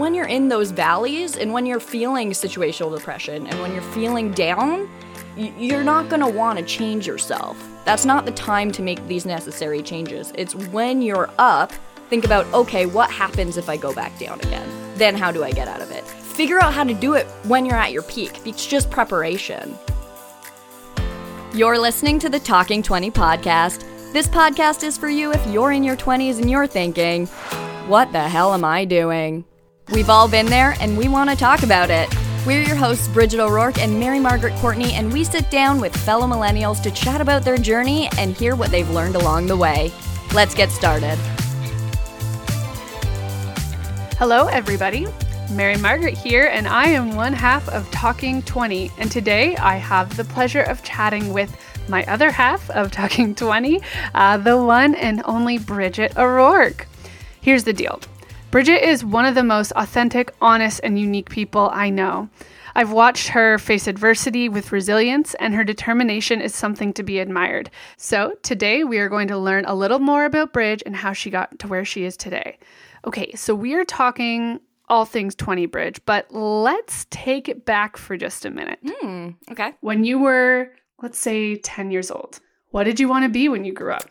when you're in those valleys and when you're feeling situational depression and when you're feeling down, you're not going to want to change yourself. That's not the time to make these necessary changes. It's when you're up, think about, okay, what happens if I go back down again? Then how do I get out of it? Figure out how to do it when you're at your peak. It's just preparation. You're listening to the Talking 20 podcast. This podcast is for you if you're in your 20s and you're thinking, what the hell am I doing? We've all been there and we want to talk about it. We're your hosts, Bridget O'Rourke and Mary Margaret Courtney, and we sit down with fellow millennials to chat about their journey and hear what they've learned along the way. Let's get started. Hello, everybody. Mary Margaret here, and I am one half of Talking 20. And today I have the pleasure of chatting with my other half of Talking 20, uh, the one and only Bridget O'Rourke. Here's the deal Bridget is one of the most authentic, honest, and unique people I know. I've watched her face adversity with resilience, and her determination is something to be admired. So, today we are going to learn a little more about Bridge and how she got to where she is today. Okay, so we are talking all things 20 Bridge, but let's take it back for just a minute. Hmm, okay. When you were, let's say, 10 years old, what did you want to be when you grew up?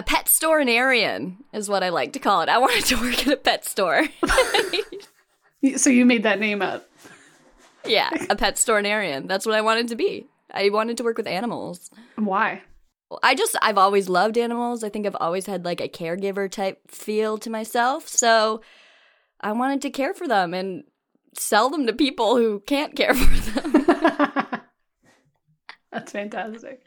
A pet storeanarian is what I like to call it. I wanted to work at a pet store. so you made that name up. Yeah, a pet store storeanarian. That's what I wanted to be. I wanted to work with animals. Why? I just I've always loved animals. I think I've always had like a caregiver type feel to myself. So I wanted to care for them and sell them to people who can't care for them. That's fantastic.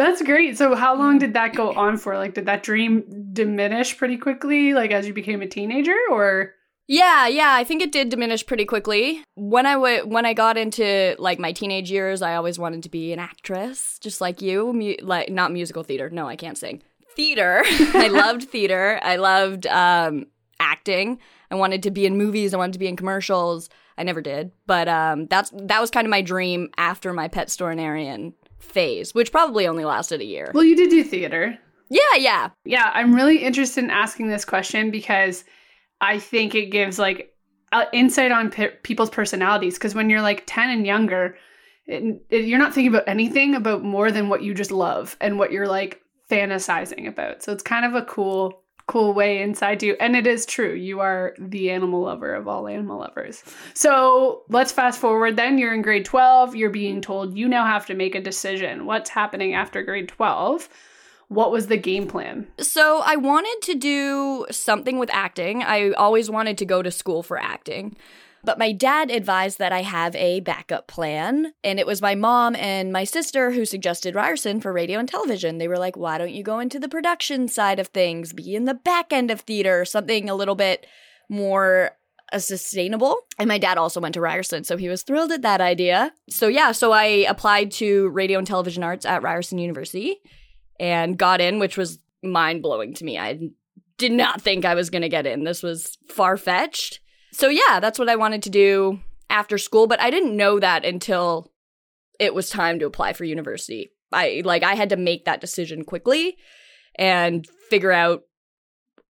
That's great. So how long did that go on for? Like did that dream diminish pretty quickly like as you became a teenager or Yeah, yeah, I think it did diminish pretty quickly. When I w- when I got into like my teenage years, I always wanted to be an actress, just like you, Mu- like not musical theater. No, I can't sing. Theater. I loved theater. I loved um acting. I wanted to be in movies, I wanted to be in commercials. I never did, but um that's that was kind of my dream after my pet storeanarian phase, which probably only lasted a year. Well, you did do theater. Yeah, yeah. Yeah, I'm really interested in asking this question because I think it gives like insight on pe- people's personalities. Because when you're like 10 and younger, it, it, you're not thinking about anything about more than what you just love and what you're like fantasizing about. So it's kind of a cool, cool way inside you. And it is true. You are the animal lover of all animal lovers. So let's fast forward then. You're in grade 12. You're being told you now have to make a decision. What's happening after grade 12? What was the game plan? So I wanted to do something with acting. I always wanted to go to school for acting. But my dad advised that I have a backup plan. And it was my mom and my sister who suggested Ryerson for radio and television. They were like, why don't you go into the production side of things, be in the back end of theater, something a little bit more uh, sustainable. And my dad also went to Ryerson, so he was thrilled at that idea. So yeah, so I applied to radio and television arts at Ryerson University and got in, which was mind blowing to me. I did not think I was going to get in. This was far fetched. So, yeah, that's what I wanted to do after school, but I didn't know that until it was time to apply for university. I like I had to make that decision quickly and figure out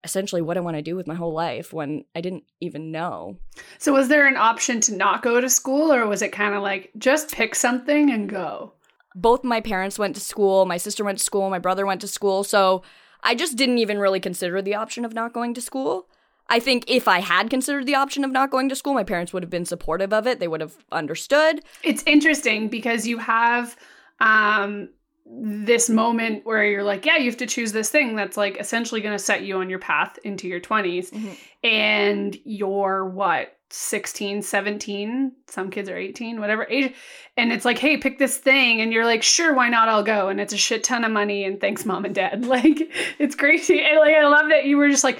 essentially what I want to do with my whole life when I didn't even know. So, was there an option to not go to school, or was it kind of like just pick something and go? both my parents went to school, my sister went to school, my brother went to school. So I just didn't even really consider the option of not going to school. I think if I had considered the option of not going to school, my parents would have been supportive of it. They would have understood. It's interesting because you have um, this moment where you're like, yeah, you have to choose this thing that's like essentially going to set you on your path into your 20s. Mhm. And you're what? 16, 17, some kids are 18, whatever age. And it's like, hey, pick this thing. And you're like, sure, why not? I'll go. And it's a shit ton of money. And thanks, mom and dad. Like, it's crazy. And like, I love that you were just like,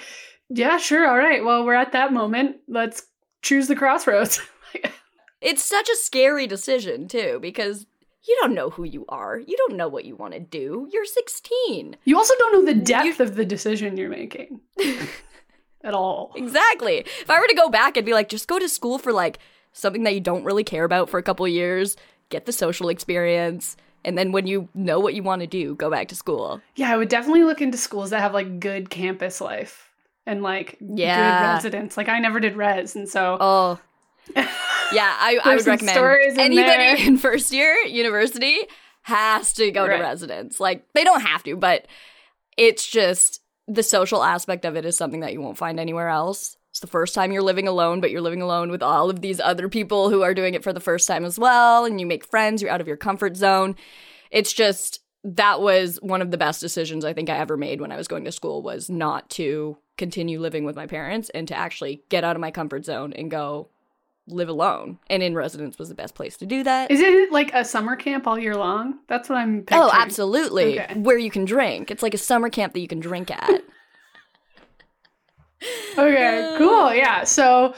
yeah, sure. All right. Well, we're at that moment. Let's choose the crossroads. It's such a scary decision, too, because you don't know who you are. You don't know what you want to do. You're 16. you also don't know the depth of the decision you're making at all. Exactly. If I were to go back, I'd be like, just go to school for like something that you don't really care about for a couple years, get the social experience, and then when you know what you want to do, go back to school. Yeah, I would definitely look into schools that have like good campus life and like Yeah. good residence. Like I never did res, and so Oh. Yeah, I, I would recommend in anybody there. in first year university has to go Right. to residence. Like they don't have to, but it's just the social aspect of it is something that you won't find anywhere else. It's the first time you're living alone, but you're living alone with all of these other people who are doing it for the first time as well, and you make friends, you're out of your comfort zone. It's just that was one of the best decisions I think I ever made when I was going to school was not to continue living with my parents and to actually get out of my comfort zone and go live alone. And in residence was the best place to do that. is it like a summer camp all year long? That's what I'm. Picturing. Oh, absolutely. Okay. Where you can drink. It's like a summer camp that you can drink at. Okay, cool. Yeah. So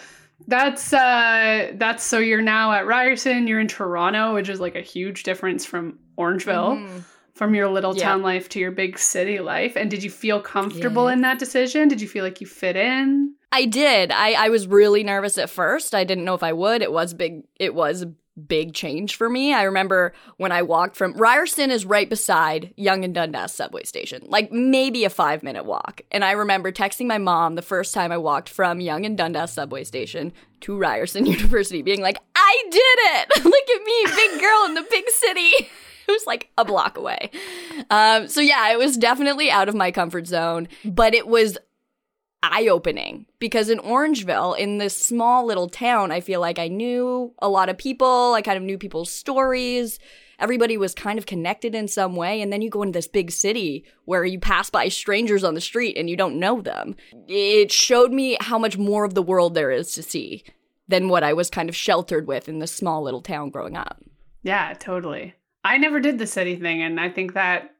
that's uh that's so you're now at Ryerson, you're in Toronto, which is like a huge difference from Orangeville, Mhm. From your little Yeah. town life to your big city life. And did you feel comfortable Yeah. in that decision? Did you feel like you fit in? I did. I, I was really nervous at first. I didn't know if I would. It was big it was a big change for me. I remember when I walked from Ryerson is right beside Yonge and Dundas subway station. Like maybe a 5 minute walk. And I remember texting my mom the first time I walked from Yonge and Dundas subway station to Ryerson University being like, "I did it. Look at me, big girl in the big city." It was like a block away. Um, so yeah, it was definitely out of my comfort zone, but it was eye opening because in Orangeville, in this small little town, I feel like I knew a lot of people. I kind of knew people's stories. Everybody was kind of connected in some way. And then you go into this big city where you pass by strangers on the street and you don't know them. It showed me how much more of the world there is to see than what I was kind of sheltered with in this small little town growing up. Yeah, totally. I never did the city thing and I think that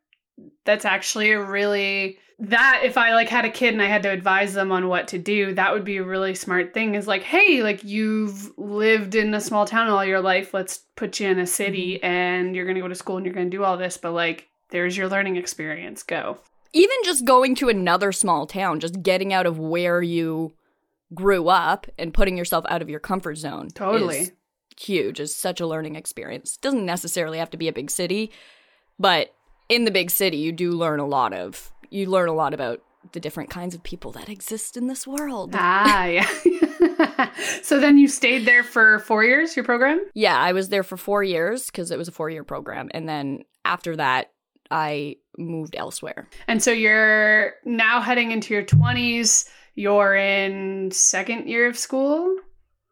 that's actually a really that if I like had a kid and I had to advise them on what to do, that would be a really smart thing is like, hey, like you've lived in a small town all your life, let's put you in a city mm-hmm. and you're going to go to school and you're going to do all this, but like there's your learning experience. Go. even just going to another small town, just getting out of where you grew up and putting yourself out of your comfort zone. Totally. Huge. Is such a learning experience. Doesn't necessarily have to be a big city, but in the big city, you do learn a lot of you learn a lot about the different kinds of people that exist in this world. Ah, yeah. so then you stayed there for 4 years your program? Yeah, I was there for four years because it was a four year program, and then after that, I moved elsewhere. And so you're now heading into your 20s. You're in second year of school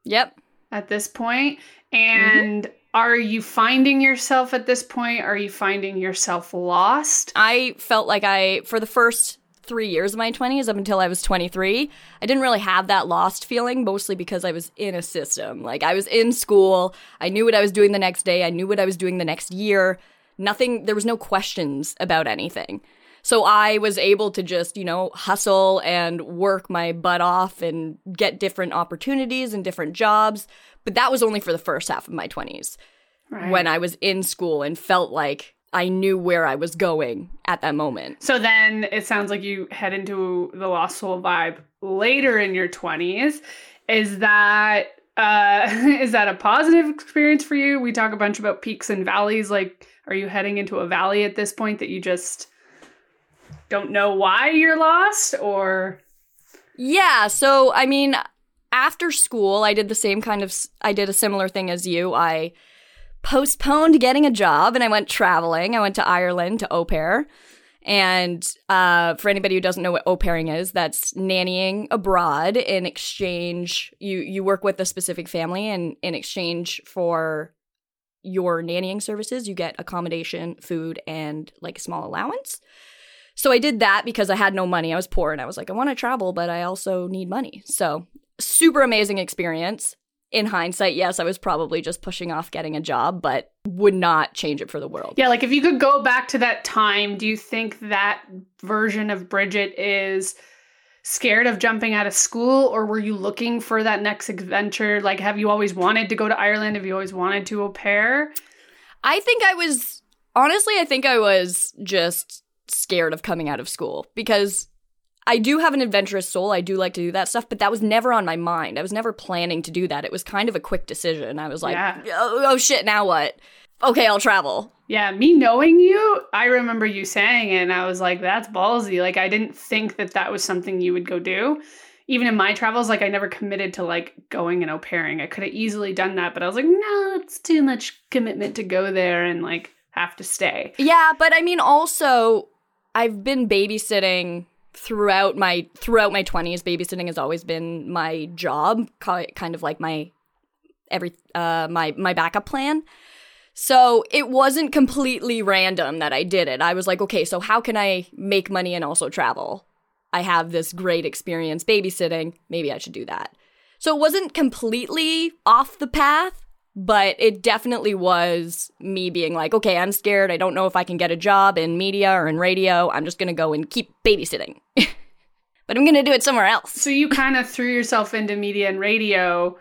Yep. At this point. Mm-hmm. And are you finding yourself at this point? Are you finding yourself lost? I felt like I, for the first three years of my 20s, up until I was 23, I didn't really have that lost feeling, mostly because I was in a system. Like, I was in school, I knew what I was doing the next day, I knew what I was doing the next year. Nothing, there was no questions about anything. So I was able to just, you know, hustle and work my butt off and get different opportunities and different jobs. But that was only for the first half of my 20s Right. when I was in school and felt like I knew where I was going at that moment. so then it sounds like you head into the lost soul vibe later in your 20s. Is that uh is that a positive experience for you? We talk a bunch about peaks and valleys like are you heading into a valley at this point that you just don't know why you're lost or Yeah, so I mean, after school, I did the same kind of i did a similar thing as you. I postponed getting a job and I went traveling. I went to Ireland to au pair. And uh, for anybody who doesn't know what au pairing is, that's nannying abroad in exchange. You you work with a specific family, and in exchange for your nannying services, you get accommodation, food, and like a small allowance. So I did that because I had no money. I was poor, and I was like, I want to travel, but I also need money. So super amazing experience. In hindsight, yes, I was probably just pushing off getting a job, but would not change it for the world. Yeah, like if you could go back to that time, do you think that version of Bridget is scared of jumping out of school or were you looking for that next adventure? Like have you always wanted to go to Ireland? Have you always wanted to au pair? I think I was honestly, I think I was just scared of coming out of school because I do have an adventurous soul. I do like to do that stuff, but that was never on my mind. I was never planning to do that. It was kind of a quick decision. I was like, Yeah. oh, oh shit, now what? okay, I'll travel. Yeah, me knowing you, I remember you saying it, and I was like, that's ballsy. Like, I didn't think that that was something you would go do. Even in my travels, like, I never committed to like going and au pairing. I could have easily done that, but I was like, no, it's too much commitment to go there and like have to stay. Yeah, but I mean, also, I've been babysitting throughout my throughout my 20s babysitting has always been my job kind of like my every uh my my backup plan so it wasn't completely random that I did it. I was like, okay, so how can I make money and also travel? I have this great experience babysitting. Maybe I should do that. So it wasn't completely off the path, but it definitely was me being like, okay, I'm scared. I don't know if I can get a job in media or in radio. I'm just going to go and keep babysitting. but I'm going to do it somewhere else. So you kind of threw yourself into media and radio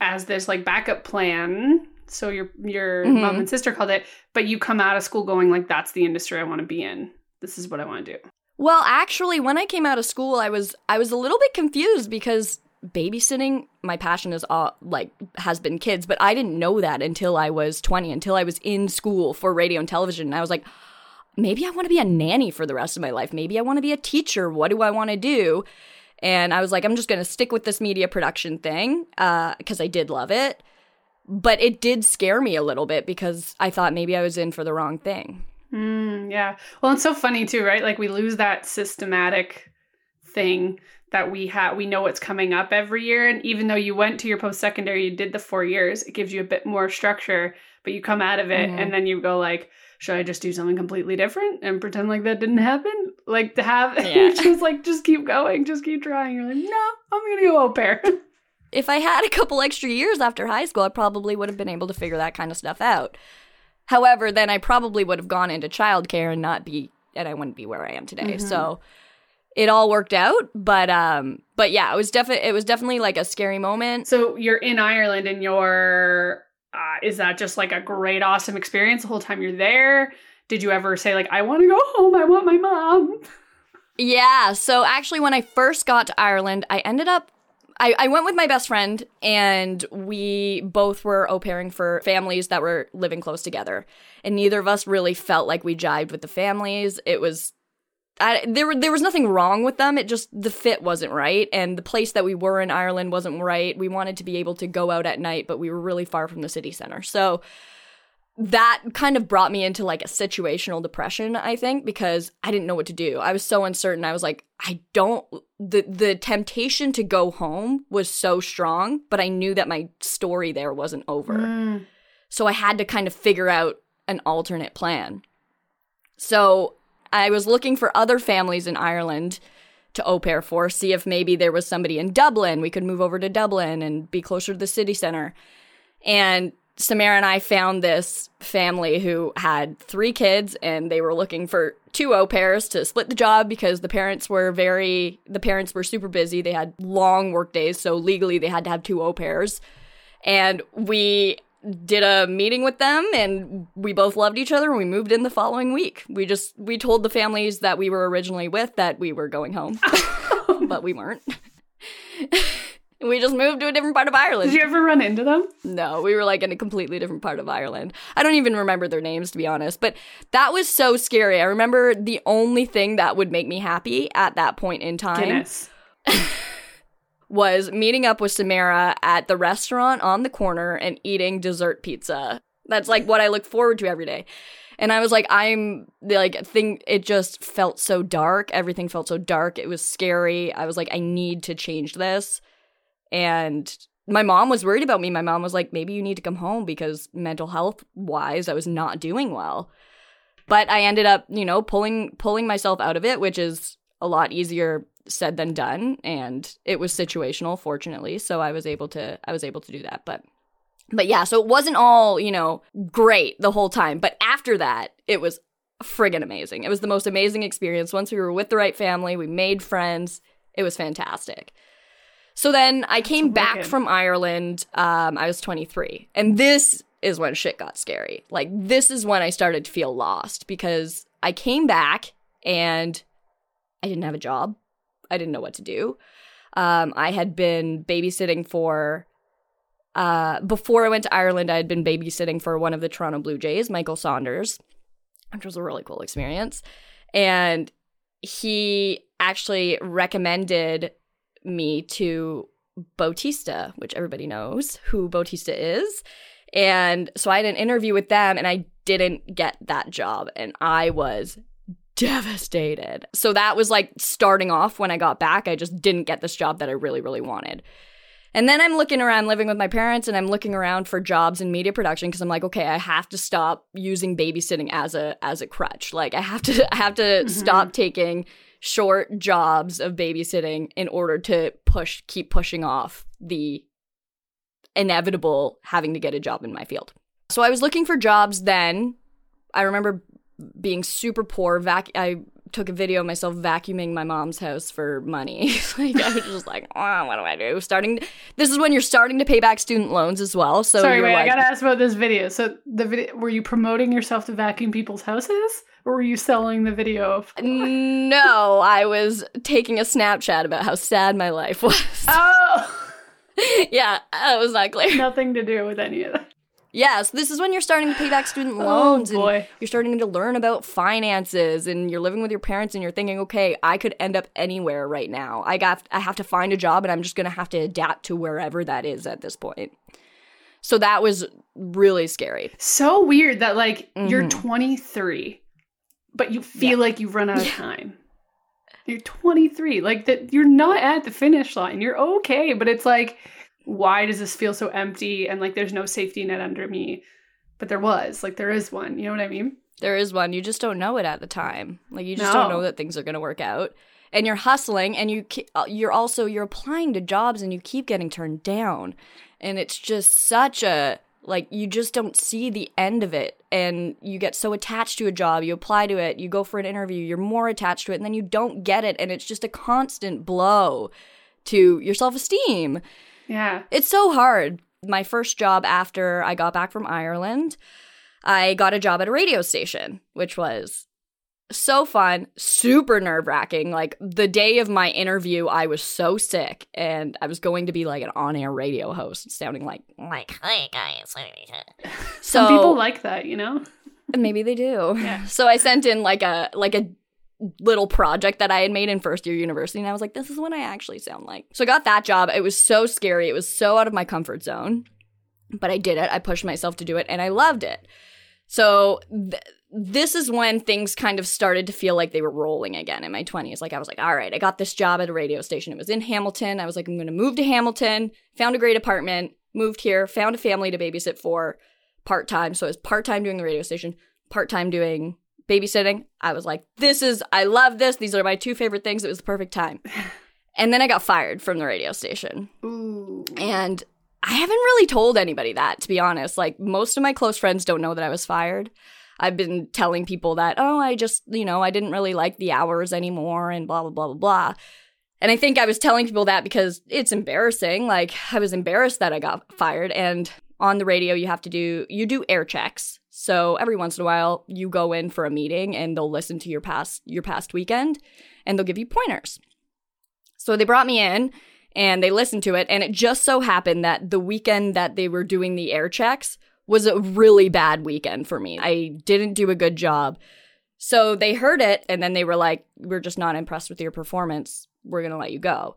as this like backup plan so your your mm-hmm. mom and sister called it but you come out of school going like that's the industry i want to be in this is what i want to do well actually when i came out of school i was i was a little bit confused because babysitting my passion is all like has been kids but i didn't know that until i was 20 until i was in school for radio and television and i was like maybe i want to be a nanny for the rest of my life maybe i want to be a teacher what do i want to do and i was like i'm just going to stick with this media production thing because uh, i did love it but it did scare me a little bit because I thought maybe I was in for the wrong thing. Mm, yeah. Well, it's so funny too, right? Like we lose that systematic thing that we have. We know what's coming up every year, and even though you went to your post secondary, you did the four years. It gives you a bit more structure, but you come out of it, mm-hmm. and then you go like, should I just do something completely different and pretend like that didn't happen? Like to have yeah. just like just keep going, just keep trying. You're like, no, I'm gonna go au pair. if I had a couple extra years after high school, I probably would have been able to figure that kind of stuff out. However, then I probably would have gone into childcare and not be, and I wouldn't be where I am today. Mm-hmm. So it all worked out, but um, but yeah, it was definitely it was definitely like a scary moment. So you're in Ireland, and you're uh, is that just like a great, awesome experience the whole time you're there? Did you ever say like, I want to go home, I want my mom? Yeah. So actually, when I first got to Ireland, I ended up I, I went with my best friend and we both were au pairing for families that were living close together. And neither of us really felt like we jived with the families. It was I, there there was nothing wrong with them. It just the fit wasn't right, and the place that we were in Ireland wasn't right. We wanted to be able to go out at night, but we were really far from the city center. So that kind of brought me into like a situational depression, I think, because I didn't know what to do. I was so uncertain. I was like, I don't the the temptation to go home was so strong, but I knew that my story there wasn't over. Mm. So I had to kind of figure out an alternate plan. So I was looking for other families in Ireland to au pair for, see if maybe there was somebody in Dublin. We could move over to Dublin and be closer to the city center. And Samara and I found this family who had three kids and they were looking for two au pairs to split the job because the parents were very, the parents were super busy. They had long work days, so legally they had to have two au pairs. And we did a meeting with them and we both loved each other and we moved in the following week. We just, we told the families that we were originally with that we were going home, but we weren't. We just moved to a different part of Ireland. Did you ever run into them? No, we were like in a completely different part of Ireland. I don't even remember their names to be honest, but that was so scary. I remember the only thing that would make me happy at that point in time was meeting up with Samara at the restaurant on the corner and eating dessert pizza. That's like what I look forward to every day. And I was like, I'm like, thing, it just felt so dark. Everything felt so dark. It was scary. I was like, I need to change this. And my mom was worried about me. My mom was like, maybe you need to come home because mental health wise, I was not doing well. But I ended up, you know, pulling pulling myself out of it, which is a lot easier said than done. And it was situational, fortunately. So I was able to I was able to do that. But but yeah, so it wasn't all, you know, great the whole time. But after that, it was friggin' amazing. It was the most amazing experience. Once we were with the right family, we made friends. It was fantastic. So then I came back from Ireland. Um, I was 23. And this is when shit got scary. Like, this is when I started to feel lost because I came back and I didn't have a job. I didn't know what to do. Um, I had been babysitting for uh, before I went to Ireland, I had been babysitting for one of the Toronto Blue Jays, Michael Saunders, which was a really cool experience. And he actually recommended me to Bautista, which everybody knows who Bautista is. And so I had an interview with them and I didn't get that job. And I was devastated. So that was like starting off when I got back. I just didn't get this job that I really, really wanted. And then I'm looking around living with my parents and I'm looking around for jobs in media production because I'm like, okay, I have to stop using babysitting as a as a crutch. Like I have to I have to mm-hmm. stop taking short jobs of babysitting in order to push keep pushing off the inevitable having to get a job in my field. So I was looking for jobs then. I remember being super poor. Vac- I took a video of myself vacuuming my mom's house for money. like I was just like, oh, what do I do? Starting. This is when you're starting to pay back student loans as well. So sorry, wait. Like, I gotta ask about this video. So the video, were you promoting yourself to vacuum people's houses, or were you selling the video of? no, I was taking a Snapchat about how sad my life was. Oh. yeah, that was not clear. Nothing to do with any of that. Yes, this is when you're starting to pay back student oh, loans oh, and you're starting to learn about finances and you're living with your parents and you're thinking, okay, I could end up anywhere right now. I got I have to find a job and I'm just going to have to adapt to wherever that is at this point. So that was really scary. So weird that like mm-hmm. you're 23 but you feel yeah. like you've run out of time. You're 23. Like that you're not at the finish line. You're okay, but it's like why does this feel so empty and like there's no safety net under me? But there was, like there is one. You know what I mean? There is one. You just don't know it at the time. Like you just no. don't know that things are going to work out. And you're hustling and you uh, you're also you're applying to jobs and you keep getting turned down. And it's just such a like you just don't see the end of it and you get so attached to a job you apply to it you go for an interview you're more attached to it and then you don't get it and it's just a constant blow to your self-esteem yeah. It's so hard. My first job after I got back from Ireland, I got a job at a radio station, which was so fun, super nerve wracking. Like the day of my interview, I was so sick, and I was going to be like an on air radio host, sounding like like hi guys. So Some people like that, you know. Maybe they do. Yeah. So I sent in like a like a little project that I had made in first year university. And I was like, this is what I actually sound like. So I got that job. It was so scary. It was so out of my comfort zone. But I did it. I pushed myself to do it and I loved it. So th- this is when things kind of started to feel like they were rolling again in my 20s. Like I was like, all right, I got this job at a radio station. It was in Hamilton. I was like, I'm going to move to Hamilton, found a great apartment, moved here, found a family to babysit for part time. So I was part time doing the radio station, part time doing babysitting. I was like, this is, I love this. These are my two favorite things. It was the perfect time. And then I got fired from the radio station. Ooh. And I haven't really told anybody that, to be honest. Like, most of my close friends don't know that I was fired. I've been telling people that, oh, I just, you know, I didn't really like the hours anymore and blah, blah, blah, blah, blah. And I think I was telling people that because it's embarrassing. Like, I was embarrassed that I got fired. And on the radio, you have to do, you do air checks. So every once in a while, you go in for a meeting and they'll listen to your past your past weekend and they'll give you pointers. So they brought me in and they listened to it and it just so happened that the weekend that they were doing the air checks was a really bad weekend for me. I didn't do a good job. So they heard it and then they were like, "We're just not impressed with your performance. We're going to let you go."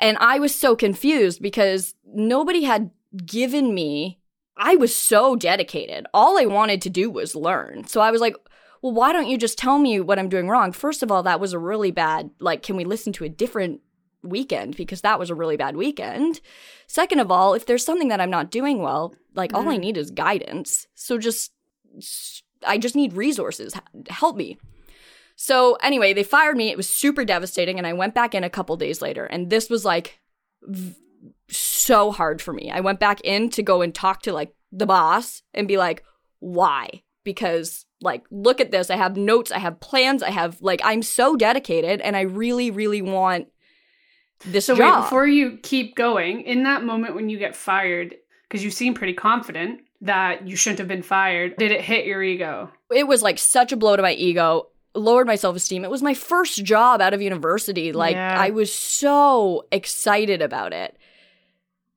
And I was so confused because nobody had given me I was so dedicated. All I wanted to do was learn. So I was like, well, why don't you just tell me what I'm doing wrong? First of all, that was a really bad, like, can we listen to a different weekend? Because that was a really bad weekend. Second of all, if there's something that I'm not doing well, like, mm. all I mm-hmm. need is guidance. So just, I just need resources. Help me. So anyway, they fired me. It was super devastating. And I went back in a couple days later. And this was like, v- so hard for me. I went back in to go and talk to like the boss and be like, why? Because like, look at this. I have notes, I have plans, I have like, I'm so dedicated and I really, really want this so job. wait, before you keep going, in that moment when you get fired, because you seem pretty confident that you shouldn't have been fired, did it hit your ego? It was like such a blow to my ego lowered my self esteem. It was my first job out of university. Like, yeah. I was so excited about it.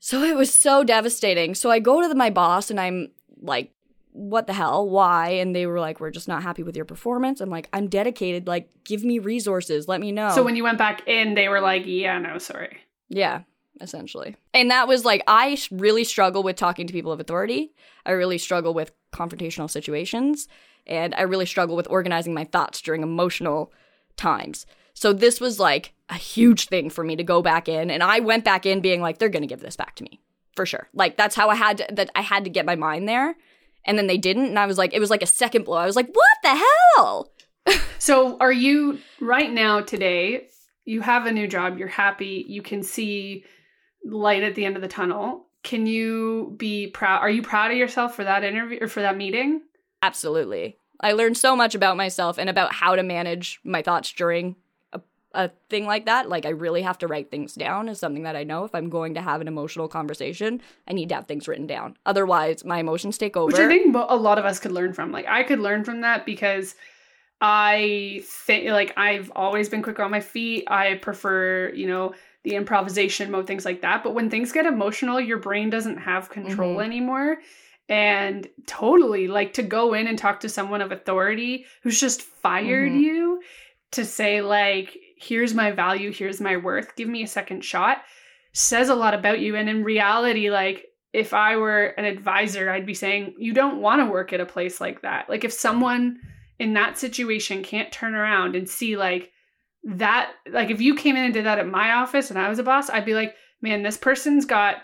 So it was so devastating. So I go to the, my boss and I'm like, what the hell? Why? And they were like, we're just not happy with your performance. I'm like, I'm dedicated. Like, give me resources. Let me know. So when you went back in, they were like, yeah, no, sorry. Yeah, essentially. And that was like, I really struggle with talking to people of authority. I really struggle with confrontational situations. And I really struggle with organizing my thoughts during emotional times. So this was like a huge thing for me to go back in. And I went back in being like, they're going to give this back to me for sure. Like, that's how I had to, that I had to get my mind there. And then they didn't. And I was like, it was like a second blow. I was like, what the hell? so are you right now today? You have a new job. You're happy. You can see light at the end of the tunnel. Can you be proud? Are you proud of yourself for that interview or for that meeting? Absolutely. I learned so much about myself and about how to manage my thoughts during a, thing like that. Like, I really have to write things down, is something that I know. If I'm going to have an emotional conversation, I need to have things written down. Otherwise, my emotions take over. Which I think a lot of us could learn from. Like, I could learn from that because I think, like, I've always been quick on my feet. I prefer, you know, the improvisation mode, things like that. But when things get emotional, your brain doesn't have control Mhm. anymore. And totally, like to go in and talk to someone of authority who's just fired Mhm. you to say, like, here's my value, here's my worth, give me a second shot, says a lot about you. And in reality, like, if I were an advisor, I'd be saying, you don't want to work at a place like that. Like, if someone in that situation can't turn around and see, like, that like if you came in and did that at my office and I was a boss, I'd be like, man, this person's got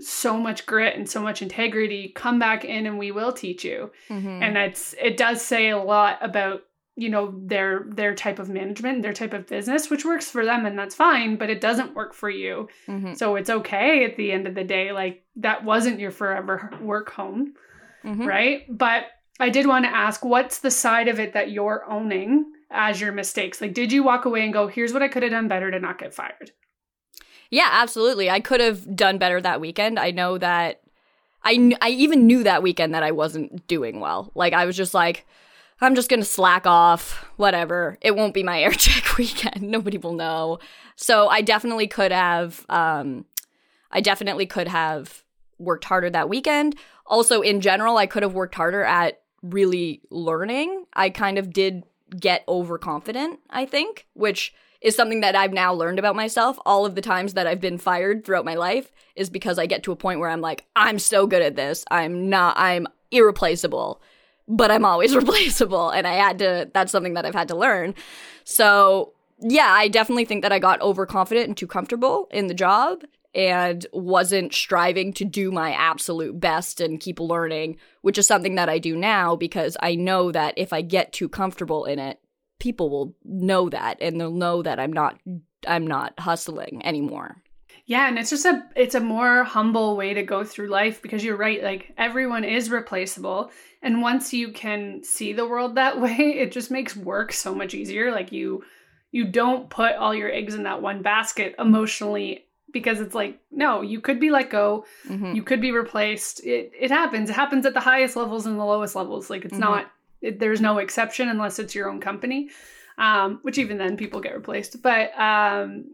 so much grit and so much integrity. Come back in and we will teach you. Mhm. And that's it does say a lot about you know their their type of management, their type of business, which works for them and that's fine, but it doesn't work for you. Mhm. So it's okay at the end of the day. Like that wasn't your forever work home Mhm. right? But I did want to ask what's the side of it that you're owning as your mistakes? Like, did you walk away and go, here's what I could have done better to not get fired? Yeah, absolutely. I could have done better that weekend. I know that I I even knew that weekend that I wasn't doing well. Like I was just like I'm just going to slack off, whatever. It won't be my air check weekend. Nobody will know. So I definitely could have um I definitely could have worked harder that weekend. Also in general, I could have worked harder at really learning. I kind of did get overconfident, I think, which is something that I've now learned about myself. All of the times that I've been fired throughout my life is because I get to a point where I'm like, I'm so good at this. I'm not, I'm irreplaceable, but I'm always replaceable. And I had to, that's something that I've had to learn. So, yeah, I definitely think that I got overconfident and too comfortable in the job and wasn't striving to do my absolute best and keep learning, which is something that I do now because I know that if I get too comfortable in it, people will know that and they'll know that I'm not I'm not hustling anymore. Yeah, and it's just a it's a more humble way to go through life because you're right, like everyone is replaceable. And once you can see the world that way, it just makes work so much easier. Like you you don't put all your eggs in that one basket emotionally because it's like, no, you could be let go, Mhm. you could be replaced. It it happens. It happens at the highest levels and the lowest levels. Like it's Mhm. not it, there's no exception unless it's your own company. Um, which even then people get replaced. But um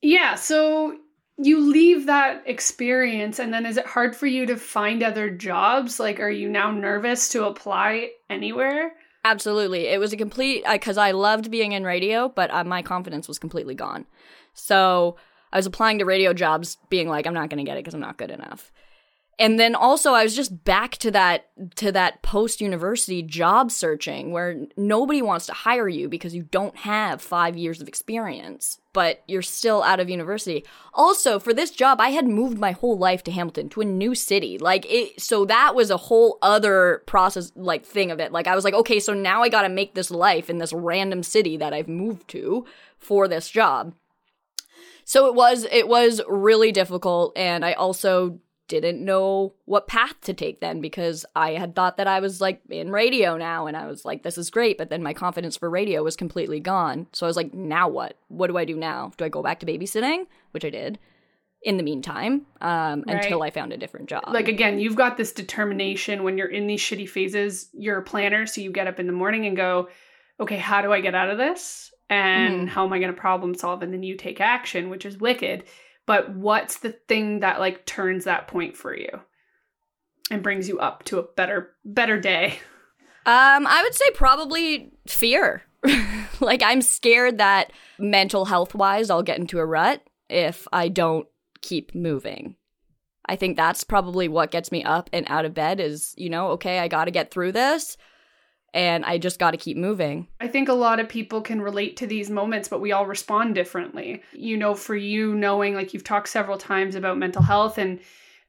yeah, so you leave that experience and then is it hard for you to find other jobs? Like are you now nervous to apply anywhere? Absolutely. It was a complete because I loved being in radio, but uh, my confidence was completely gone. So I was applying to radio jobs, being like, I'm not going to get it because I'm not good enough. And then also I was just back to that to that post university job searching where nobody wants to hire you because you don't have 5 years of experience, but you're still out of university. Also, for this job I had moved my whole life to Hamilton, to a new city. Like it so that was a whole other process like thing of it. Like I was like, okay, so now I got to make this life in this random city that I've moved to for this job. So it was it was really difficult and I also didn't know what path to take then because I had thought that I was like in radio now and I was like this is great but then my confidence for radio was completely gone. So I was like now what? What do I do now? Do I go back to babysitting, which I did in the meantime um, Right. until I found a different job. Like again, you've got this determination when you're in these shitty phases. You're a planner, so you get up in the morning and go, "Okay, how do I get out of this? And Mhm. how am I going to problem solve?" And then you take action, which is wicked. But what's the thing that like turns that point for you and brings you up to a better better day? Um, I would say probably fear. like I'm scared that mental health wise I'll get into a rut if I don't keep moving. I think that's probably what gets me up and out of bed is, you know, okay, I got to get through this and I just got to keep moving. I think a lot of people can relate to these moments, but we all respond differently. You know, for you, knowing like you've talked several times about mental health, and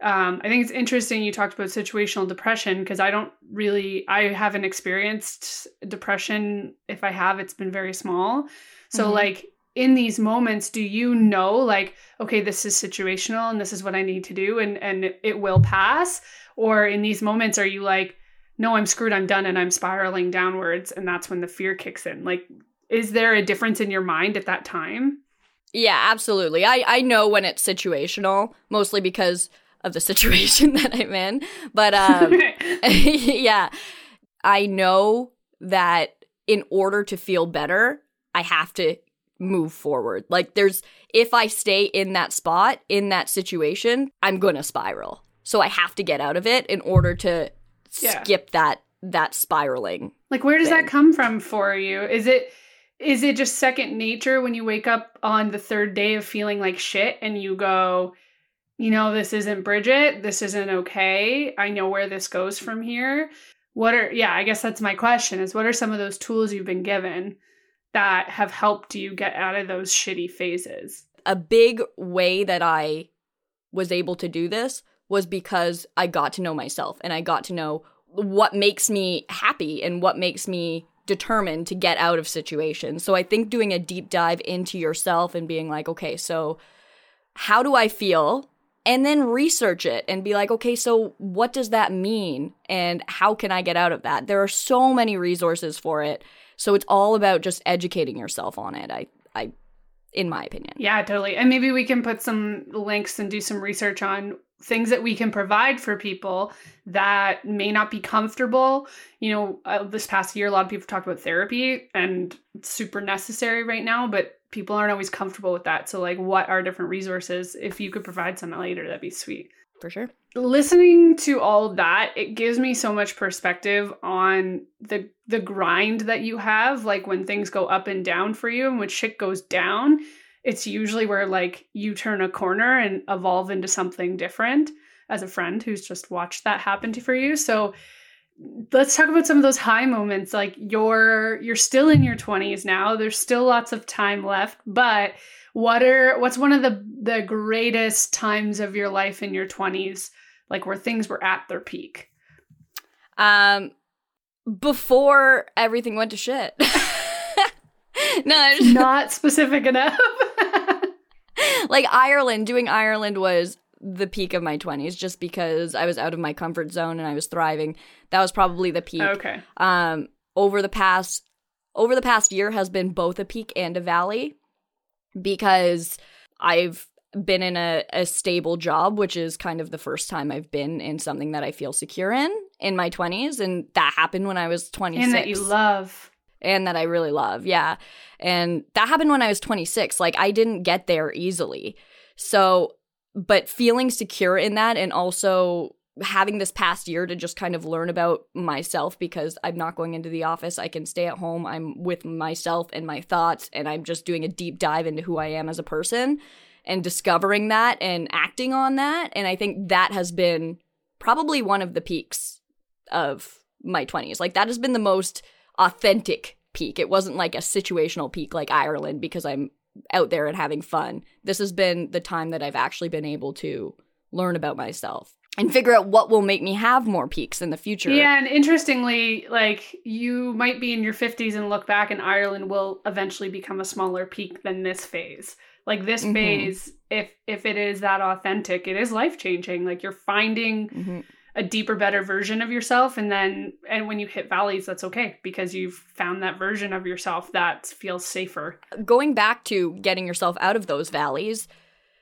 um, I think it's interesting you talked about situational depression because I don't really, I haven't experienced depression. If I have, it's been very small. So, mm-hmm. like, in these moments do you know like okay this is situational and this is what i need to do and and it will pass or in these moments are you like no, I'm screwed, I'm done, and I'm spiraling downwards. And that's when the fear kicks in. Like, is there a difference in your mind at that time? Yeah, absolutely. I, I know when it's situational, mostly because of the situation that I'm in. But um, yeah, I know that in order to feel better, I have to move forward. Like, there's, if I stay in that spot, in that situation, I'm going to spiral. So I have to get out of it in order to yeah. skip that that spiraling. Like where does thing. that come from for you? Is it is it just second nature when you wake up on the third day of feeling like shit and you go, you know, this isn't Bridget, this isn't okay. I know where this goes from here. What are yeah, I guess that's my question is what are some of those tools you've been given that have helped you get out of those shitty phases? A big way that I was able to do this was because I got to know myself and I got to know what makes me happy and what makes me determined to get out of situations. So I think doing a deep dive into yourself and being like, okay, so how do I feel? And then research it and be like, okay, so what does that mean? And how can I get out of that? There are so many resources for it. So it's all about just educating yourself on it. I, I, in my opinion. Yeah, totally. And maybe we can put some links and do some research on things that we can provide for people that may not be comfortable. You know, uh, this past year, a lot of people talked about therapy and it's super necessary right now, but people aren't always comfortable with that. So, like, what are different resources? If you could provide some later, that'd be sweet. For sure. Listening to all that, it gives me so much perspective on the the grind that you have, like when things go up and down for you and when shit goes down it's usually where like you turn a corner and evolve into something different as a friend who's just watched that happen to for you. So let's talk about some of those high moments. Like you're you're still in your 20s now. There's still lots of time left but what are what's one of the the greatest times of your life in your 20s like where things were at their peak? Um before everything went to shit. No not specific enough like Ireland, doing Ireland was the peak of my 20s just because I was out of my comfort zone and I was thriving. That was probably the peak. Okay. Um over the past over the past year has been both a peak and a valley because I've been in a, a stable job, which is kind of the first time I've been in something that I feel secure in in my 20s. And that happened when I was 26. And that you love and that I really love. Yeah. And that happened when I was 26. Like I didn't get there easily. So, but feeling secure in that and also having this past year to just kind of learn about myself because I'm not going into the office. I can stay at home. I'm with myself and my thoughts and I'm just doing a deep dive into who I am as a person and discovering that and acting on that. And I think that has been probably one of the peaks of my 20s. Like that has been the most authentic peak. It wasn't like a situational peak like Ireland because I'm out there and having fun. This has been the time that I've actually been able to learn about myself and figure out what will make me have more peaks in the future. Yeah, and interestingly, like you might be in your 50s and look back and Ireland will eventually become a smaller peak than this phase. Like this mm-hmm. phase if if it is that authentic, it is life-changing. Like you're finding mm-hmm a deeper better version of yourself and then and when you hit valleys that's okay because you've found that version of yourself that feels safer going back to getting yourself out of those valleys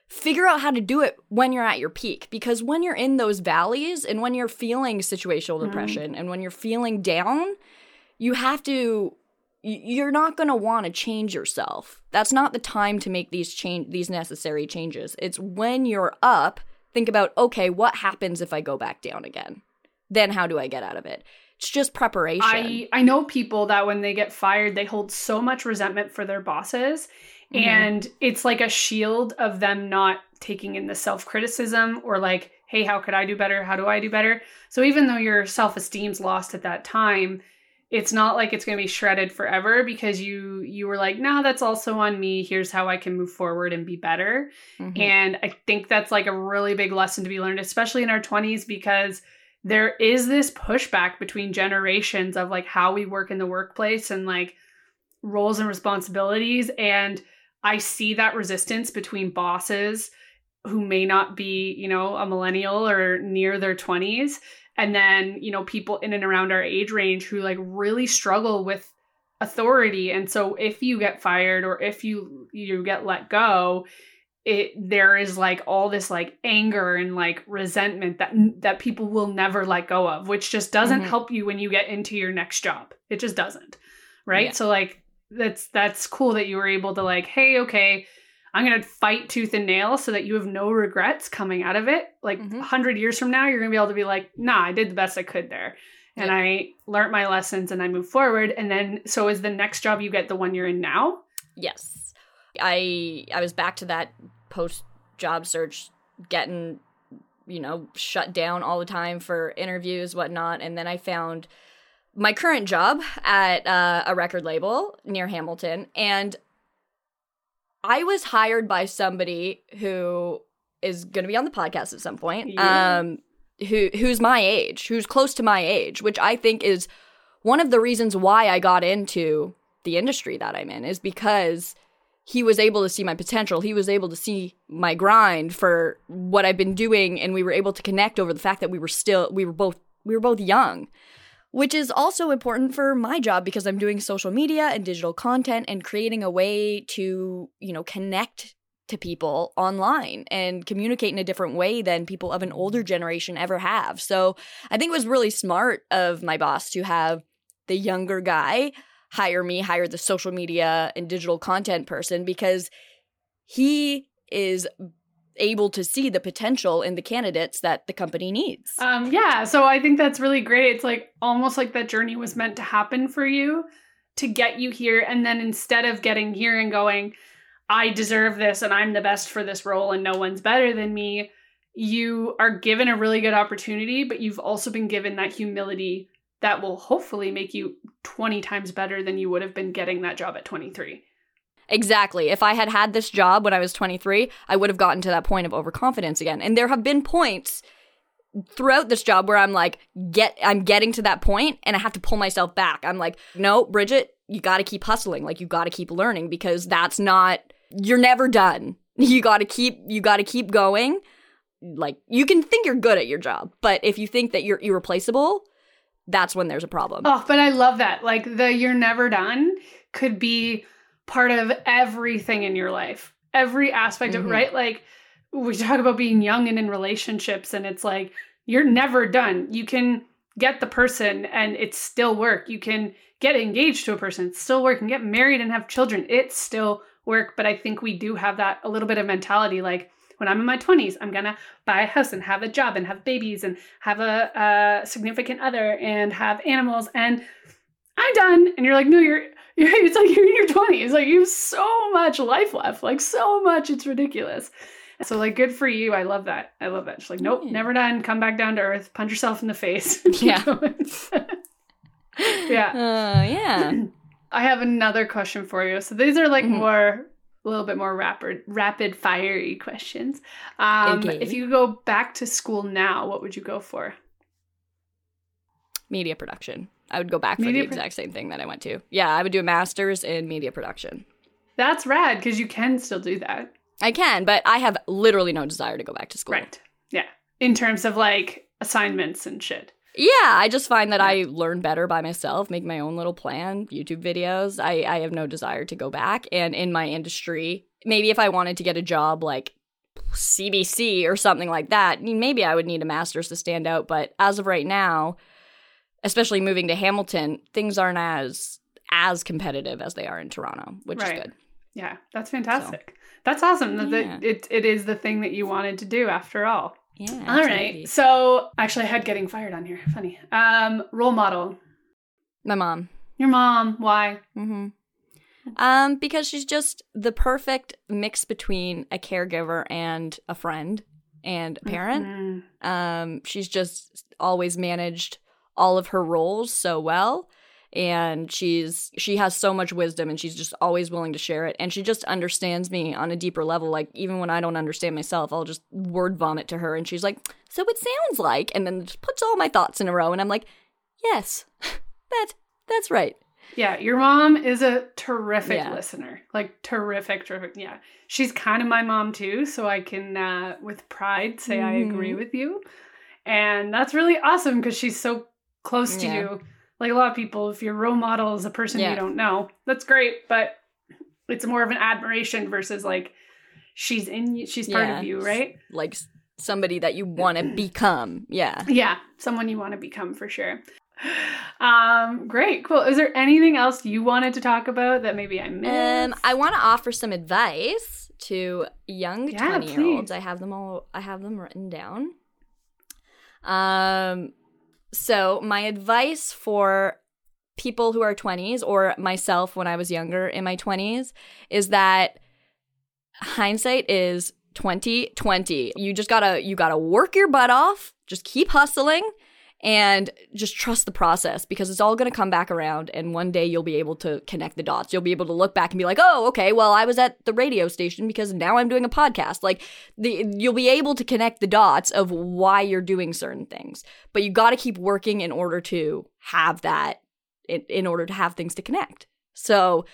figure out how to do it when you're at your peak because when you're in those valleys and when you're feeling situational mm-hmm. depression mm. and when you're feeling down you have to you're not going to want to change yourself. That's not the time to make these change these necessary changes. It's when you're up, think about okay, what happens if I go back down again? Then how do I get out of it? It's just preparation. I I know people that when they get fired, they hold so much resentment for their bosses mm-hmm. and it's like a shield of them not taking in the self-criticism or like, "Hey, how could I do better? How do I do better?" So even though your self-esteem's lost at that time, it's not like it's going to be shredded forever because you you were like no that's also on me. Here's how i can move forward and be better. Mm-hmm. and i think that's like a really big lesson to be learned especially in our 20s because there is this pushback between generations of like how we work in the workplace and like roles and responsibilities. And i see that resistance between bosses who may not be you know a millennial or near their 20s and then you know people in and around our age range who like really struggle with authority and so if you get fired or if you you get let go it there is like all this like anger and like resentment that that people will never let go of which just doesn't mm-hmm. help you when you get into your next job it just doesn't right yeah. so like that's that's cool that you were able to like hey okay I'm going to fight tooth and nail so that you have no regrets coming out of it. Like mm-hmm. 100 years from now, you're going to be able to be like, nah, I did the best I could there. And yeah. I learned my lessons and I move forward. And then, so is the next job you get the one you're in now? Yes. I I was back to that post job search, getting, you know, shut down all the time for interviews, whatnot. And then I found my current job at uh, a record label near Hamilton. And I was hired by somebody who is going to be on the podcast at some point. Yeah. Um, who who's my age, who's close to my age, which I think is one of the reasons why I got into the industry that I'm in is because he was able to see my potential. He was able to see my grind for what I've been doing and we were able to connect over the fact that we were still we were both we were both young which is also important for my job because I'm doing social media and digital content and creating a way to, you know, connect to people online and communicate in a different way than people of an older generation ever have. So I think it was really smart of my boss to have the younger guy hire me, hire the social media and digital content person because he is able to see the potential in the candidates that the company needs. Um, yeah, so I think that's really great. It's like almost like that journey was meant to happen for you to get you here. And then instead of getting here and going, I deserve this and I'm the best for this role and no one's better than me, you are given a really good opportunity, but you've also been given that humility that will hopefully make you 20 times better than you would have been getting that job at 23. Exactly. If I had had this job when I was 23, I would have gotten to that point of overconfidence again. And there have been points throughout this job where I'm like, get, I'm getting to that point and I have to pull myself back. I'm like, no, Bridget, you got to keep hustling. Like, you got to keep learning because that's not, you're never done. You got to keep, you got to keep going. Like, you can think you're good at your job, but if you think that you're irreplaceable, that's when there's a problem. Oh, but I love that. Like, the you're never done could be part of everything in your life, every aspect mm-hmm. of right. Like we talk about being young and in relationships, and it's like you're never done. You can get the person and it's still work. You can get engaged to a person, it's still work, and get married and have children, it's still work. But I think we do have that a little bit of mentality like when I'm in my 20s, I'm gonna buy a house and have a job and have babies and have a, a significant other and have animals and I'm done. And you're like, no, you're it's like you're in your 20s. Like you have so much life left. Like so much. It's ridiculous. So like good for you. I love that. I love that. She's like, nope, yeah. never done. Come back down to earth. Punch yourself in the face. yeah. yeah. Uh, yeah. I have another question for you. So these are like mm-hmm. more a little bit more rapid rapid fiery questions. Um, okay. if you go back to school now, what would you go for? Media production. I would go back for media the exact same thing that I went to. Yeah, I would do a master's in media production. That's rad because you can still do that. I can, but I have literally no desire to go back to school. Right. Yeah. In terms of like assignments and shit. Yeah, I just find that I learn better by myself, make my own little plan, YouTube videos. I, I have no desire to go back. And in my industry, maybe if I wanted to get a job like CBC or something like that, maybe I would need a master's to stand out. But as of right now, especially moving to Hamilton, things aren't as as competitive as they are in Toronto, which Right. is good. Yeah, that's fantastic. That's awesome that Yeah. it, it is the thing that you wanted to do after all. Yeah. All right. So actually I had getting fired on here. Funny. Um role model. My mom. Your mom. Why? Mm-hmm. Um, because she's just the perfect mix between a caregiver and a friend and a parent. Mhm. Um, she's just always managed all of her roles so well. And she's she has so much wisdom and she's just always willing to share it. And she just understands me on a deeper level. Like even when I don't understand myself, I'll just word vomit to her and she's like, So it sounds like and then just puts all my thoughts in a row and I'm like, Yes, that that's right. Yeah, your mom is a terrific Yeah. listener. Like terrific, terrific. Yeah. She's kind of my mom too, so I can uh with pride say I agree Mhm. with you. And that's really awesome because she's so close to Yeah. you. Like a lot of people, if your role model is a person Yeah. you don't know, that's great, but it's more of an admiration versus like she's in you, she's part Yeah. of you, right? Like somebody that you want to become. Yeah. Yeah, someone you want to become for sure. Um, great, cool. Is there anything else you wanted to talk about that maybe I missed? Um, I want to offer some advice to young Yeah, twenty year olds. I have them all. I have them written down. Um, so my advice for people who are twenties or myself when I was younger in my twenties is that hindsight is twenty twenty. You just gotta you gotta work your butt off. Just keep hustling and just trust the process because it's all going to come back around and one day you'll be able to connect the dots. You'll be able to look back and be like oh okay well i was at the radio station because now i'm doing a podcast. Like the you'll be able to connect the dots of why you're doing certain things but you got to keep working in order to have that in, in order to have things to connect. So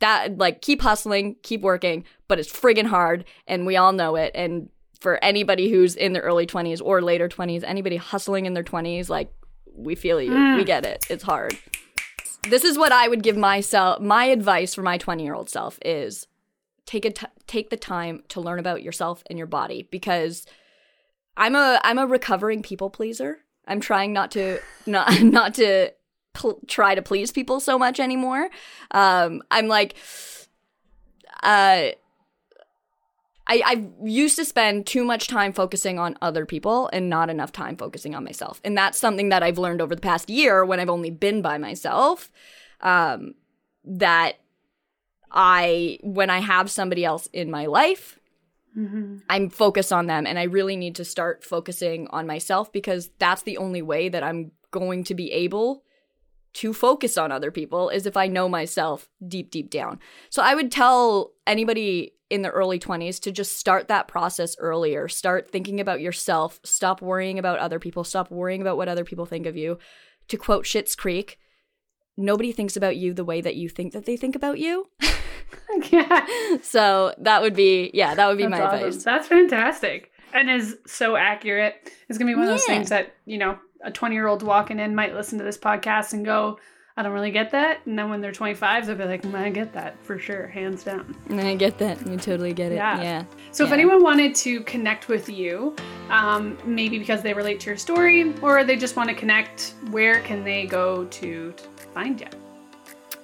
that like keep hustling keep working but it's friggin' hard and we all know it and for anybody who's in their early 20s or later 20s, anybody hustling in their 20s, like we feel you. Mm. We get it. It's hard. This is what I would give myself my advice for my 20-year-old self is take a t- take the time to learn about yourself and your body because I'm a I'm a recovering people pleaser. I'm trying not to not not to pl- try to please people so much anymore. Um I'm like uh I, I used to spend too much time focusing on other people and not enough time focusing on myself. And that's something that I've learned over the past year when I've only been by myself. Um, that I, when I have somebody else in my life, Mhm. I'm focused on them and I really need to start focusing on myself because that's the only way that I'm going to be able to focus on other people is if I know myself deep, deep down. So I would tell anybody in the early 20s to just start that process earlier. Start thinking about yourself. Stop worrying about other people. Stop worrying about what other people think of you. To quote Schitt's Creek, nobody thinks about you the way that you think that they think about you. yeah. so that would be, yeah, that would be That's my awesome. advice. That's fantastic. And is so accurate. It's gonna be one of those Yeah. things that, you know, a 20 year old walking in might listen to this podcast and go, I don't really get that. And then when they're 25, they'll be like, "Mm, I get that for sure, hands down. I get that. I totally get it. Yeah. Yeah. So if anyone wanted to connect with you, um, maybe because they relate to your story or they just want to connect, where can they go to, to find you?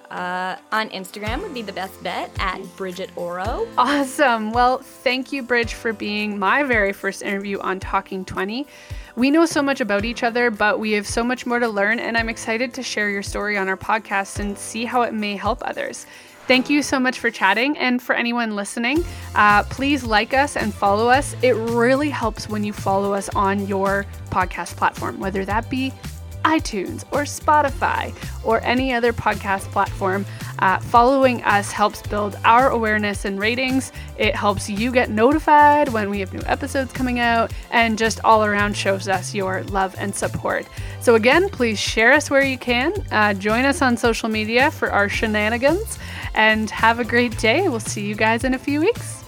Uh, on Instagram would be the best bet at Bridget Oro. Awesome. Well, thank you, Bridge, for being my very first interview on Talking Twenty. We know so much about each other, but we have so much more to learn, and I'm excited to share your story on our podcast and see how it may help others. Thank you so much for chatting. And for anyone listening, uh, please like us and follow us. It really helps when you follow us on your podcast platform, whether that be iTunes or Spotify or any other podcast platform. Uh, following us helps build our awareness and ratings. It helps you get notified when we have new episodes coming out and just all around shows us your love and support. So, again, please share us where you can. Uh, join us on social media for our shenanigans and have a great day. We'll see you guys in a few weeks.